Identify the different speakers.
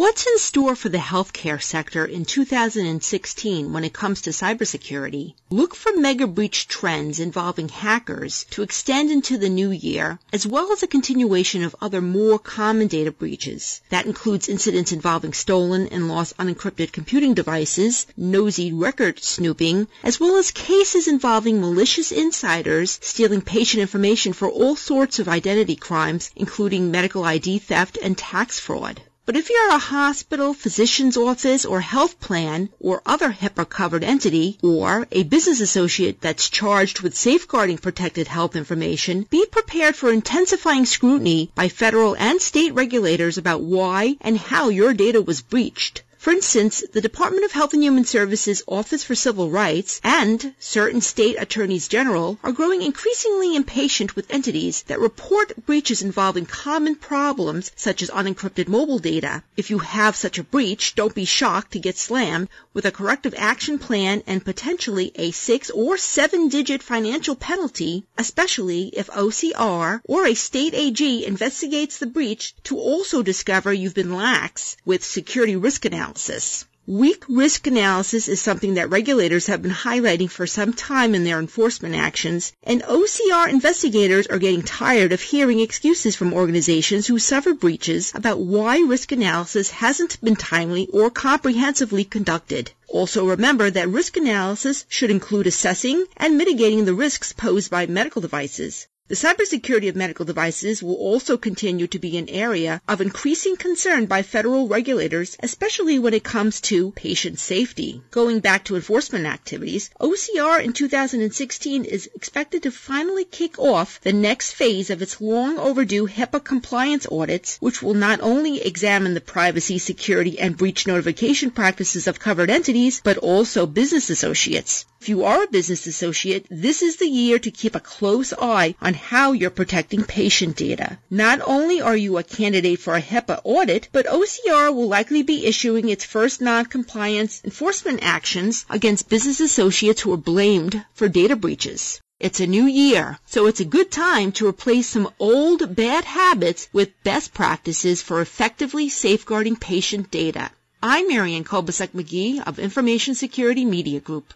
Speaker 1: What's in store for the healthcare sector in 2016 when it comes to cybersecurity? Look for mega breach trends involving hackers to extend into the new year, as well as a continuation of other more common data breaches. That includes incidents involving stolen and lost unencrypted computing devices, nosy record snooping, as well as cases involving malicious insiders stealing patient information for all sorts of identity crimes, including medical ID theft and tax fraud. But if you're a hospital, physician's office, or health plan, or other HIPAA-covered entity, or a business associate that's charged with safeguarding protected health information, be prepared for intensifying scrutiny by federal and state regulators about why and how your data was breached. For instance, the Department of Health and Human Services Office for Civil Rights and certain state attorneys general are growing increasingly impatient with entities that report breaches involving common problems such as unencrypted mobile data. If you have such a breach, don't be shocked to get slammed with a corrective action plan and potentially a six or seven digit financial penalty, especially if OCR or a state AG investigates the breach to also discover you've been lax with security risk analysis analysis. Weak risk analysis is something that regulators have been highlighting for some time in their enforcement actions, and OCR investigators are getting tired of hearing excuses from organizations who suffer breaches about why risk analysis hasn't been timely or comprehensively conducted. Also remember that risk analysis should include assessing and mitigating the risks posed by medical devices. The cybersecurity of medical devices will also continue to be an area of increasing concern by federal regulators, especially when it comes to patient safety. Going back to enforcement activities, OCR in 2016 is expected to finally kick off the next phase of its long overdue HIPAA compliance audits, which will not only examine the privacy, security, and breach notification practices of covered entities, but also business associates. If you are a business associate, this is the year to keep a close eye on how you're protecting patient data. Not only are you a candidate for a HIPAA audit, but OCR will likely be issuing its first non-compliance enforcement actions against business associates who are blamed for data breaches. It's a new year, so it's a good time to replace some old bad habits with best practices for effectively safeguarding patient data. I'm Marianne Kolbasuk McGee of Information Security Media Group.